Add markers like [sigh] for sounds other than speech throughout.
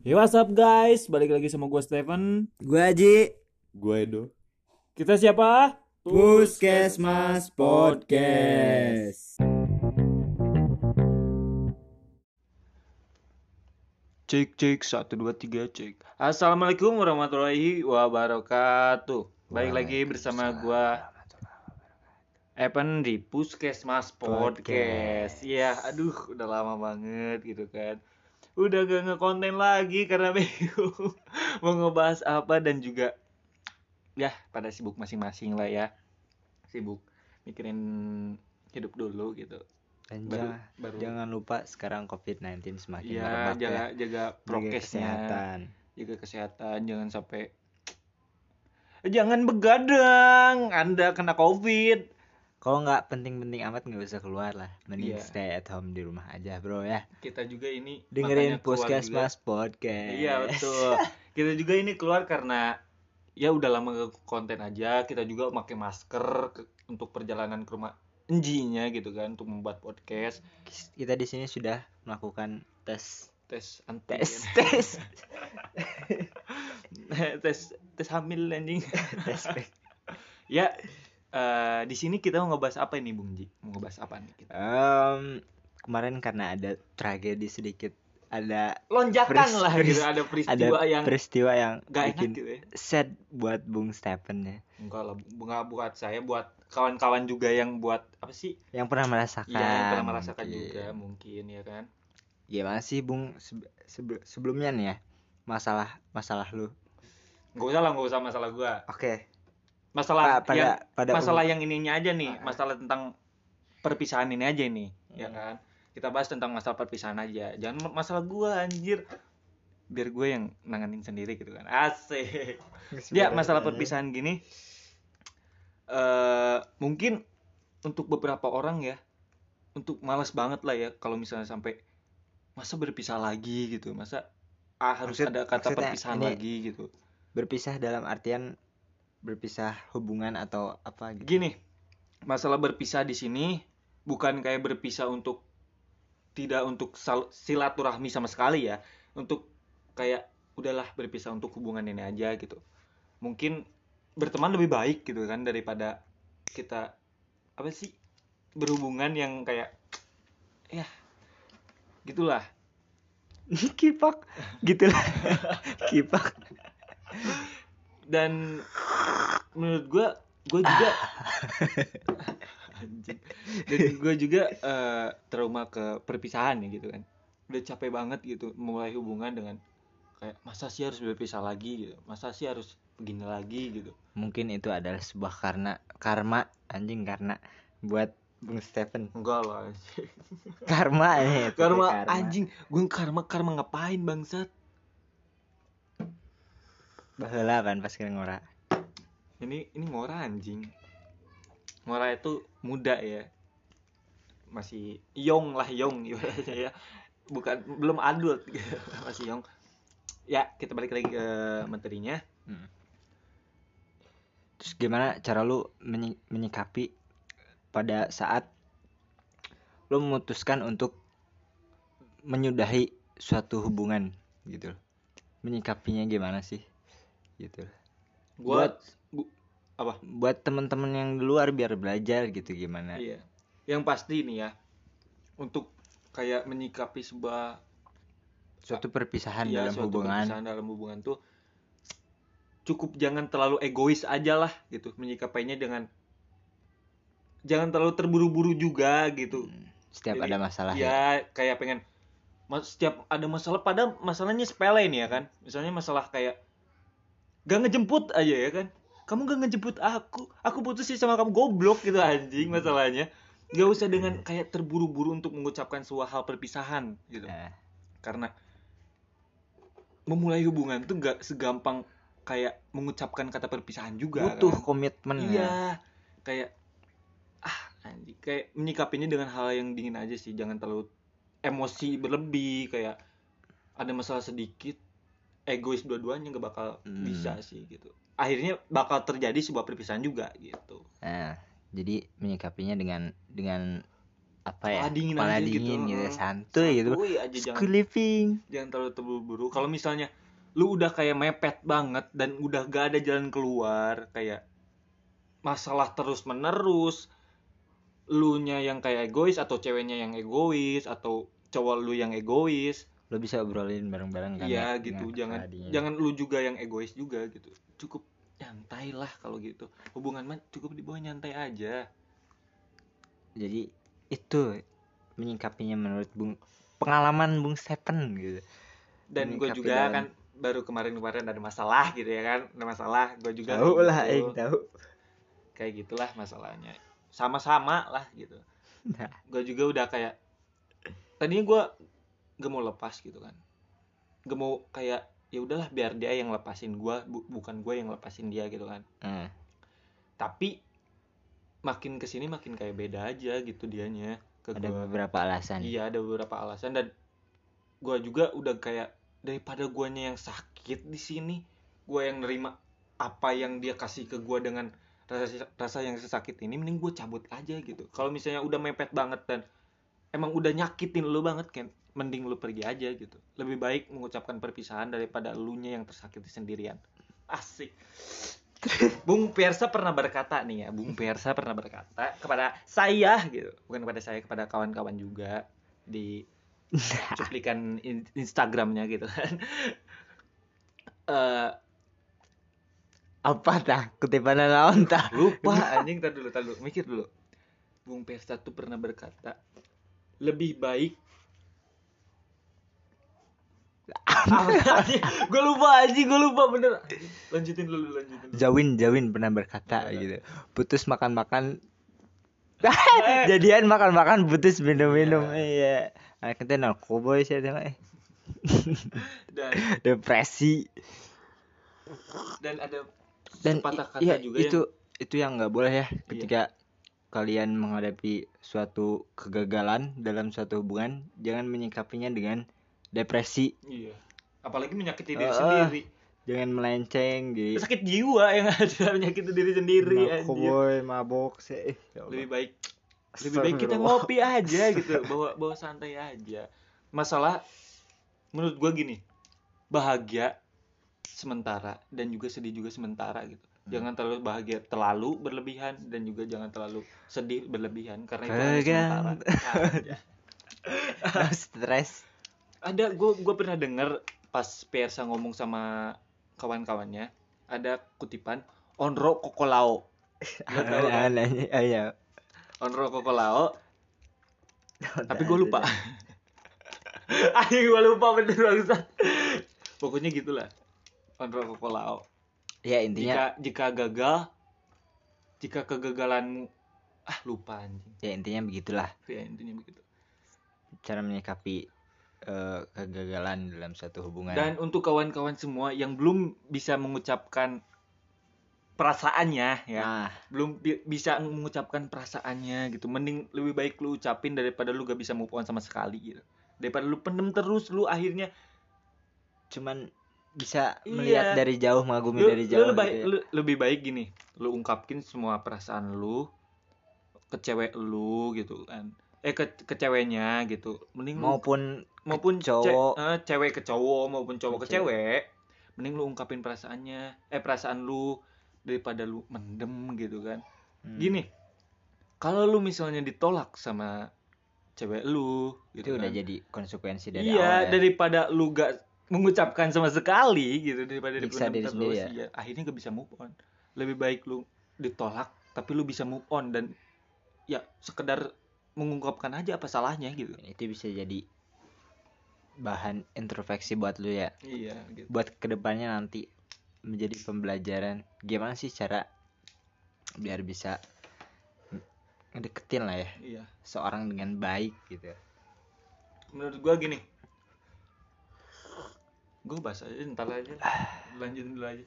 Hey what's up guys, balik lagi sama gue Steven. Gue Aji Gue Edo. Kita siapa? Puskesmas Podcast. Cek cek, satu dua tiga cek. Assalamualaikum warahmatullahi wabarakatuh. Balik lagi bersama gue Evan di Puskesmas Podcast. Iya, aduh udah lama banget gitu kan Udah gak ngekonten lagi karena [laughs] bingung Mau ngebahas apa dan juga Ya pada sibuk masing-masing lah ya. Sibuk mikirin hidup dulu gitu. Dan Baru- jangan, baru. jangan lupa sekarang COVID-19 semakin Iya, merebak jaga ya. jaga Jaga prokesnya, kesehatan. Jaga kesehatan, jangan sampai jangan begadang, Anda kena Covid. Kalau nggak penting-penting amat nggak usah keluar lah Mending Iya. stay at home di rumah aja bro ya Kita juga ini Dengerin Puskesmas juga. Podcast Iya, betul. [laughs] Kita juga ini keluar karena ya udah lama ke konten aja, kita juga pakai masker ke- untuk perjalanan ke rumah enjinya gitu kan untuk membuat podcast, Kita di sini sudah melakukan tes tes antigen. Tes Tes [laughs] tes tes hamil anjing. [laughs] Tes ya eh, di sini kita mau ngebahas apa ini Bung Ji? Mau ngebahas apa nih kita? Em, Kemarin karena ada tragedi sedikit Ada Lonjakan lah gitu, ada ada peristiwa yang peristiwa yang gak enak gitu ya. sad buat Bung Stephen ya Enggak lah, enggak buat saya, buat kawan-kawan juga yang buat apa sih? yang pernah merasakan Iya, yang pernah merasakan mungkin. juga mungkin ya kan. Gimana sih Bung sebe- sebe- sebelumnya nih ya masalah masalah lu Enggak usah lah, enggak usah masalah gua. oke Masalah Pa- pada yang pada masalah yang ininya aja nih, Ah. masalah tentang perpisahan ini aja nih, ya Hmm. kan? Kita bahas tentang masalah perpisahan aja. Jangan masalah gua anjir. Biar gue yang nanganin sendiri gitu kan. Asik. Ya, masalah perpisahan gini eh mungkin untuk beberapa orang ya untuk malas banget lah ya kalau misalnya sampai masa berpisah lagi gitu. Masa ah, harus Maksud- ada kata perpisahan ini- lagi gitu. berpisah dalam artian berpisah hubungan atau apa gitu? Gini, masalah berpisah di sini bukan kayak berpisah untuk tidak untuk silaturahmi sama sekali ya, untuk kayak udahlah berpisah untuk hubungan ini aja gitu. Mungkin berteman lebih baik gitu kan daripada kita apa sih berhubungan yang kayak ya gitulah. [laughs] kipak. Gitu lah [laughs] kipak Dan menurut gua gua juga [laughs] anjing. Dan gua juga eh, trauma ke perpisahan ya gitu kan. Udah capek banget gitu memulai hubungan dengan kayak masa sih harus berpisah lagi gitu. Masa sih harus begini lagi gitu. mungkin itu adalah sebuah karena karma anjing karena buat Bung Stephen Enggak lah. karma itu Karma, karma. anjing, gue karma karma ngapain bangsat? Baheula kan pas kira ngora Ini ini ngora anjing. Ngora itu muda ya. Masih yong lah yong [laughs] ibaratnya ya. Bukan belum adult gitu. [laughs] Masih yong. Ya, kita balik lagi ke materinya. terus gimana cara lu menyi- menyikapi pada saat lu memutuskan untuk menyudahi suatu hubungan gitu loh. menyikapinya gimana sih gitu loh. Buat bu- apa? buat teman-teman yang di luar biar belajar gitu gimana Iya. Yang pasti nih ya. Untuk kayak menyikapi sebuah suatu perpisahan iya, dalam suatu hubungan perpisahan dalam hubungan tuh cukup jangan terlalu egois aja lah gitu menyikapinya dengan jangan terlalu terburu-buru juga gitu setiap Jadi, ada masalah ya, ya kayak pengen setiap ada masalah pada masalahnya sepele nih ya kan misalnya masalah kayak gak ngejemput aja ya kan? Kamu gak ngejemput aku. Aku putus sih sama kamu goblok gitu anjing masalahnya. Gak usah dengan kayak terburu-buru untuk mengucapkan sebuah hal perpisahan gitu. Nah, karena memulai hubungan tuh gak segampang kayak mengucapkan kata perpisahan juga butuh kan. komitmen. Ya. iya. Kayak ah anjing. Kayak menyikapinya dengan hal yang dingin aja sih. Jangan terlalu emosi berlebih kayak ada masalah sedikit egois dua-duanya gak bakal Hmm. bisa sih gitu. Akhirnya bakal terjadi sebuah perpisahan juga gitu. Nah, jadi menyikapinya dengan dengan apa ya? Kepala dingin kepala aja gitu. dingin gitu, santuy gitu. Santuy aja jangan living jangan terlalu terburu-buru. Kalau misalnya lu udah kayak mepet banget dan udah gak ada jalan keluar kayak masalah terus menerus lu nya yang kayak egois atau ceweknya yang egois atau cowok lu yang egois lo bisa obrolin bareng-bareng kan Iya ya, gitu. jangan dingin. jangan lu juga yang egois juga gitu. Cukup nyantai lah kalau gitu. Hubungan mah cukup dibawa nyantai aja. Jadi itu menyikapinya menurut bung pengalaman bung Stephen gitu. Dan gue juga dalam- kan baru kemarin-kemarin ada masalah gitu ya kan. Ada masalah gue juga tahu kayak lah gitu. aing tahu kayak gitulah masalahnya. Sama-sama lah gitu. [laughs] Nah. gue juga udah kayak tadinya gue gak mau lepas gitu kan gak mau kayak ya udahlah biar dia yang lepasin gue bukan gue yang lepasin dia gitu kan Hmm. tapi makin ke sini makin kayak beda aja gitu dianya ke ada gua. beberapa alasan iya ada beberapa alasan dan gue juga udah kayak daripada guanya yang sakit di sini gue yang nerima apa yang dia kasih ke gue dengan rasa rasa yang sesakit ini mending gue cabut aja gitu kalau misalnya udah mepet banget dan emang udah nyakitin lu banget kan mending lu pergi aja gitu. Lebih baik mengucapkan perpisahan daripada elunya yang tersakiti sendirian. Asik. [laughs] Bung Persa pernah berkata nih ya Bung Persa pernah berkata kepada saya gitu bukan kepada saya kepada kawan-kawan juga di [laughs] cuplikan in- Instagramnya gitu kan. [laughs] Eh, apa tah kutipan naon tah lupa anjing tar dulu tar dulu. Mikir dulu. Bung Persa tuh pernah berkata lebih baik gue lupa anjing gue lupa bener. Lanjutin dulu lanjutin dulu. Jawin Jawin pernah berkata Gimana? gitu. Putus makan makan [laughs] jadian makan makan putus minum minum iya. Anak kita narkoboy sih tengok eh [laughs] depresi. Dan ada dan kata iya, juga itu itu yang nggak boleh ya Iya. ketika kalian menghadapi suatu kegagalan dalam suatu hubungan jangan menyikapinya dengan depresi. Yang iya apalagi menyakiti diri Ah, sendiri. Jangan melenceng di sakit jiwa yang ada [laughs] menyakiti diri sendiri anjir. narkoboy mabok sih Ya Allah. lebih baik lebih baik kita ngopi [laughs] aja gitu. Bawa bawa santai aja. Masalah menurut gua gini. Bahagia sementara dan juga sedih juga sementara gitu. Hmm. jangan terlalu bahagia terlalu berlebihan dan juga jangan terlalu sedih berlebihan karena itu hanya sementara. Aja. [laughs] no stress. Ada gua gua pernah denger pas Persa ngomong sama kawan-kawannya ada kutipan onro kokolao [laughs] kan? aneh ayo onro kokolao [laughs] tapi gue lupa. [laughs] Anjing gue lupa bener bangsat pokoknya gitulah. Onro kokolao ya intinya jika jika gagal jika kegagalanmu ah lupa anjing. Ya intinya begitulah. Ya intinya begitu. Cara menyikapi eh, kegagalan dalam suatu hubungan. Dan untuk kawan-kawan semua yang belum bisa mengucapkan perasaannya ya. Nah. Belum bi- bisa mengucapkan perasaannya gitu. Mending lebih baik lu ucapin daripada lu gak bisa move on sama sekali gitu. Daripada lu pendem terus lu akhirnya cuman bisa Iya. melihat dari jauh mengagumi lu, dari lu jauh lebih baik gitu ya. lu- lebih baik gini. Lu ungkapkin semua perasaan lu ke cewek lu gitu kan eh ke, ke ceweknya gitu mending lu maupun maupun ke ce- cowok eh, cewek ke cowok maupun cowok ke Ke cewek mending lu ungkapin perasaannya eh perasaan lu daripada lu mendem gitu kan Hmm. gini kalau lu misalnya ditolak sama cewek lu itu gitu udah kan. jadi konsekuensi dari iya awal ya. daripada lu gak mengucapkan sama sekali gitu daripada dipendam diri sendiri ya. iya, akhirnya gak bisa move on lebih baik lu ditolak tapi lu bisa move on dan ya sekedar mengungkapkan aja apa salahnya gitu. Itu bisa jadi bahan introspeksi buat lu ya. Iya gitu. Buat ke depannya nanti menjadi pembelajaran gimana sih cara biar bisa ngedeketin lah ya iya. seorang dengan baik gitu. Menurut gua gini. Gua bahas aja ntar aja. Lanjut dulu aja.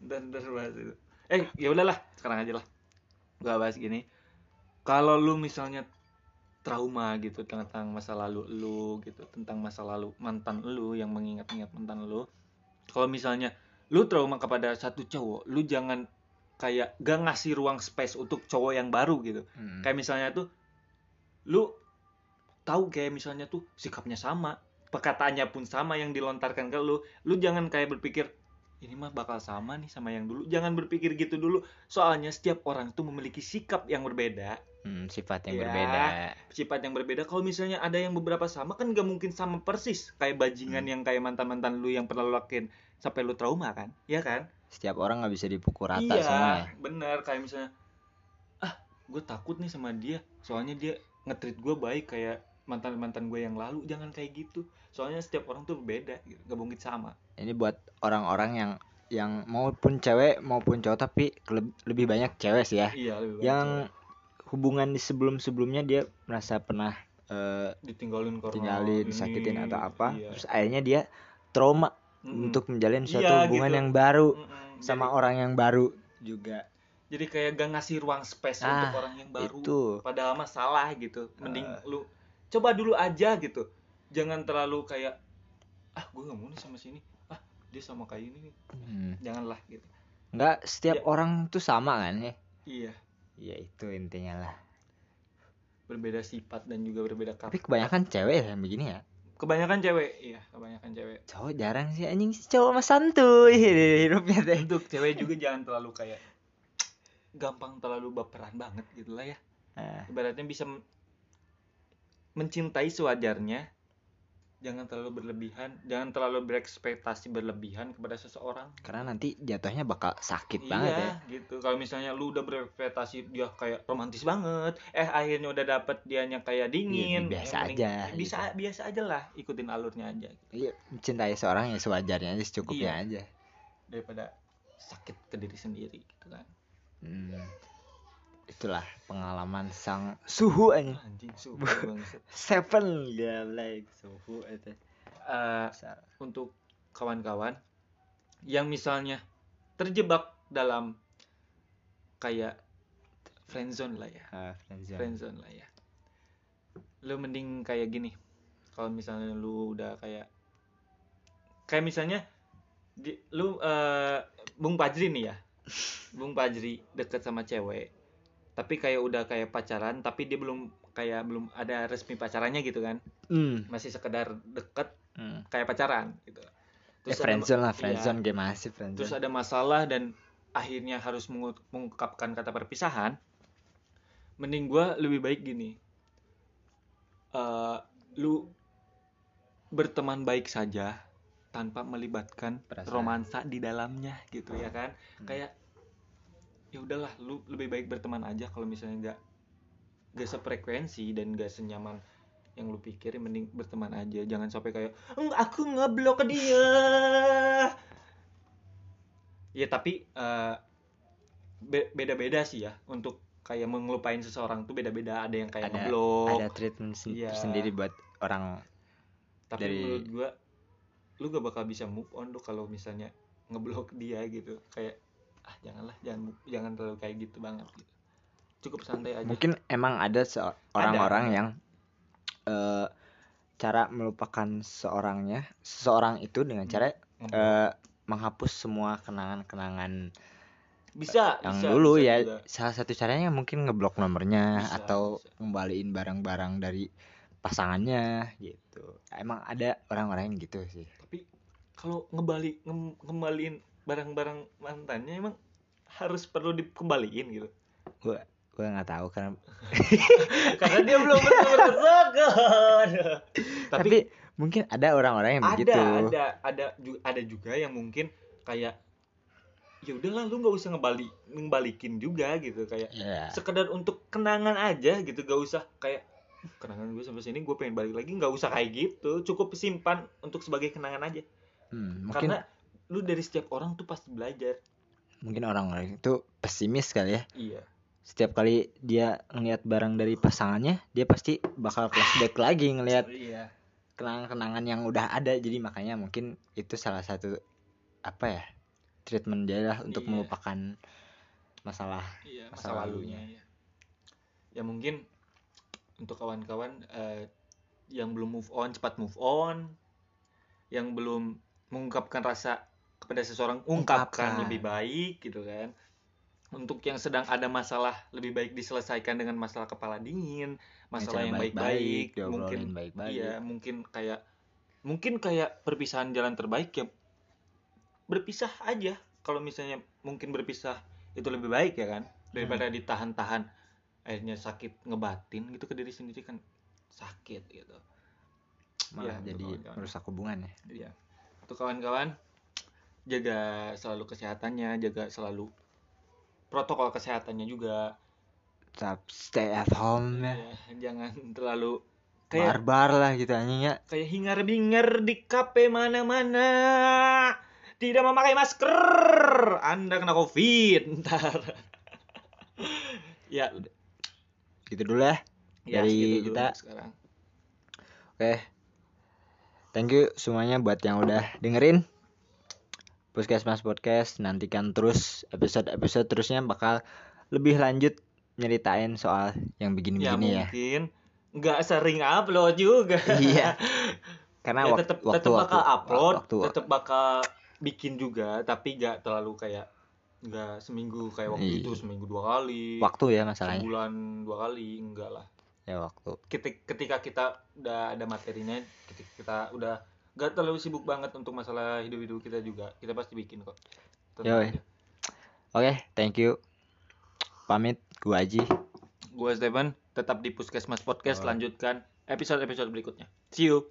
Dan ntar bahas itu. Eh ya udahlah sekarang aja lah. Gua bahas gini kalau lu misalnya trauma gitu tentang masa lalu lu gitu tentang masa lalu mantan lu yang mengingat-ingat mantan lu kalau misalnya lu trauma kepada satu cowok lu jangan kayak gak ngasih ruang space untuk cowok yang baru gitu. Hmm. kayak misalnya tuh lu tahu kayak misalnya tuh sikapnya sama perkataannya pun sama yang dilontarkan ke lu lu jangan kayak berpikir ini mah bakal sama nih sama yang dulu. Jangan berpikir gitu dulu. Soalnya setiap orang tuh memiliki sikap yang berbeda Hmm, sifat yang Ya. berbeda. sifat yang berbeda kalau misalnya ada yang beberapa sama kan gak mungkin sama persis kayak bajingan Hmm. yang kayak mantan mantan lu yang pernah lu lakuin sampai lu trauma kan ya kan Setiap orang nggak bisa dipukul rata iya semua ya. bener kayak misalnya ah gue takut nih sama dia soalnya dia ngetrit gue baik kayak mantan mantan gue yang lalu jangan kayak gitu soalnya setiap orang tuh berbeda gitu gak mungkin sama Ini buat orang-orang yang yang maupun cewek maupun cowok tapi lebih banyak cewek sih ya. iya lebih yang cewek. Hubungan di sebelum-sebelumnya dia merasa pernah eh, ditinggalin karena tinggalin, ini, disakitin atau apa, iya. terus akhirnya dia trauma Mm-mm. untuk menjalin suatu Iya, hubungan gitu. yang baru Mm-mm. sama jadi, orang yang baru juga. jadi kayak gak ngasih ruang space Ah, untuk orang yang baru Itu padahal mah salah gitu mending Ah. lu coba dulu aja gitu jangan terlalu kayak ah gue gak mau nih sama sini ah dia sama kayak ini nih hmm. janganlah gitu nggak setiap Ya. orang tuh sama kan ya. iya Ya itu intinya lah. berbeda sifat dan juga berbeda Tapi karakter kebanyakan cewek yang begini ya. kebanyakan cewek iya kebanyakan cewek Cowok jarang sih anjing sih cowok mah santuy [laughs] hidupnya teh. untuk cewek juga jangan terlalu kayak gampang terlalu baperan banget gitu lah ya Nah, ibaratnya bisa mencintai sewajarnya jangan terlalu berlebihan jangan terlalu berekspektasi berlebihan kepada seseorang karena nanti jatuhnya bakal sakit iya banget ya. gitu kalau misalnya lu udah berekspektasi dia kayak romantis banget eh akhirnya udah dapet dianya kayak dingin Iya, biasa yang mending- aja, bisa biasa aja lah ikutin alurnya aja gitu. Iya, mencintai seorang yang sewajarnya aja secukupnya Iya. aja. daripada sakit ke diri sendiri gitu kan Hmm. Itulah pengalaman sang suhu aja. anjing suhu Seven like suhu itu. Eh, untuk kawan-kawan yang misalnya terjebak dalam kayak friendzone lah ya. Ah, friendzone. friendzone lah ya. Lu mending kayak gini. Kalau misalnya lu udah kayak kayak misalnya di, lu eh, Bung Pajri nih ya. [laughs] Bung Pajri deket sama cewek tapi kayak udah kayak pacaran tapi dia belum kayak belum ada resmi pacarannya gitu kan Hmm. masih sekedar deket hmm. kayak pacaran gitu Ya, ada- friendzone lah, iya. friendzone game masih friendzone. terus ada masalah dan akhirnya harus mengu- mengungkapkan kata perpisahan mending gua lebih baik gini Eh, lu berteman baik saja tanpa melibatkan Perasaan. romansa di dalamnya gitu ya kan Hmm. kayak ya udahlah lu lebih baik berteman aja kalau misalnya nggak nggak sefrekuensi dan nggak senyaman yang lu pikirin mending berteman aja. Jangan sampai kayak "Eng, aku ngeblok dia. Ya tapi be- beda-beda sih ya. Untuk kayak mengelupain seseorang tuh beda-beda. Ada yang kayak Ada- ngeblok. Ada treatment sen- Iya. sendiri buat orang tapi dari- menurut gua lu gak bakal bisa move on tuh kalau misalnya ngeblok dia gitu. Kayak ah janganlah jangan jangan terlalu kayak gitu banget gitu cukup santai aja mungkin emang ada orang-orang yang eh, cara melupakan seorangnya seseorang itu dengan cara Ngeblok. eh, menghapus semua kenangan-kenangan bisa yang bisa, dulu bisa ya juga. salah satu caranya mungkin ngeblok nomornya Bisa, atau bisa. ngembaliin barang-barang dari pasangannya gitu emang ada orang-orang yang gitu sih tapi kalau ngebali ngem- ngembaliin barang-barang mantannya emang harus perlu dikembaliin gitu. Gua gua nggak tahu karena [laughs] karena dia belum bersokon tapi, tapi, mungkin ada orang-orang yang ada begitu. ada ada ju- ada juga yang mungkin kayak ya udahlah lu nggak usah ngebali ngembalikin juga gitu. Kayak ya sekedar untuk kenangan aja gitu gak usah kayak "Uh, kenangan gue sampai sini gue pengen balik lagi nggak usah kayak gitu. Cukup simpan untuk sebagai kenangan aja. Hmm, mungkin karena lu dari setiap orang tuh pasti belajar mungkin orang-orang itu pesimis kali ya iya setiap kali dia ngelihat barang dari pasangannya dia pasti bakal flashback [laughs] lagi ngelihat iya kenangan-kenangan yang udah ada jadi makanya mungkin itu salah satu apa ya treatment dia lah untuk Iya. melupakan masalah iya Masa masa lalunya. lalunya ya. ya mungkin untuk kawan-kawan eh, yang belum move on cepat move on yang belum mengungkapkan rasa kepada seseorang ungkapkan Ungkapkan. lebih baik gitu kan. Untuk yang sedang ada masalah lebih baik diselesaikan dengan masalah kepala dingin masalah yang baik-baik mungkin baik-baik. iya mungkin kayak mungkin kayak perpisahan jalan terbaik ya berpisah aja. Kalau misalnya mungkin berpisah itu lebih baik ya kan daripada ditahan-tahan akhirnya sakit ngebatin gitu ke diri sendiri kan sakit gitu. Malah Iya, jadi merusak hubungan ya. Iya. Untuk kawan-kawan jaga selalu kesehatannya, jaga selalu protokol kesehatannya juga. tetap stay at home ya Ya, jangan terlalu kayak barbar lah gitu anjing ya kayak hingar-bingar di kafe mana-mana. Tidak memakai masker. Anda kena Covid [laughs] ntar. ya, gitu dulu ya ya Dari dulu kita. sekarang. oke thank you semuanya buat yang udah dengerin Puskesmas Podcast nantikan terus episode-episode terusnya bakal lebih lanjut nyeritain soal yang Ya begini-begini ya, mungkin nggak sering upload juga. Iya. karena ya, wak- tetap waktu tetap bakal waktu- upload waktu tetap bakal bikin juga tapi gak terlalu kayak nggak seminggu kayak waktu Iya. itu seminggu dua kali waktu ya masalahnya sebulan dua kali enggak lah ya waktu ketika, ketika kita udah ada materinya ketika kita udah gak terlalu sibuk banget untuk masalah hidup-hidup kita juga. Kita pasti bikin kok. Oke thank you. Pamit gua Aji. Gua Stephen tetap di Puskesmas Podcast. Alright. lanjutkan episode-episode berikutnya. See you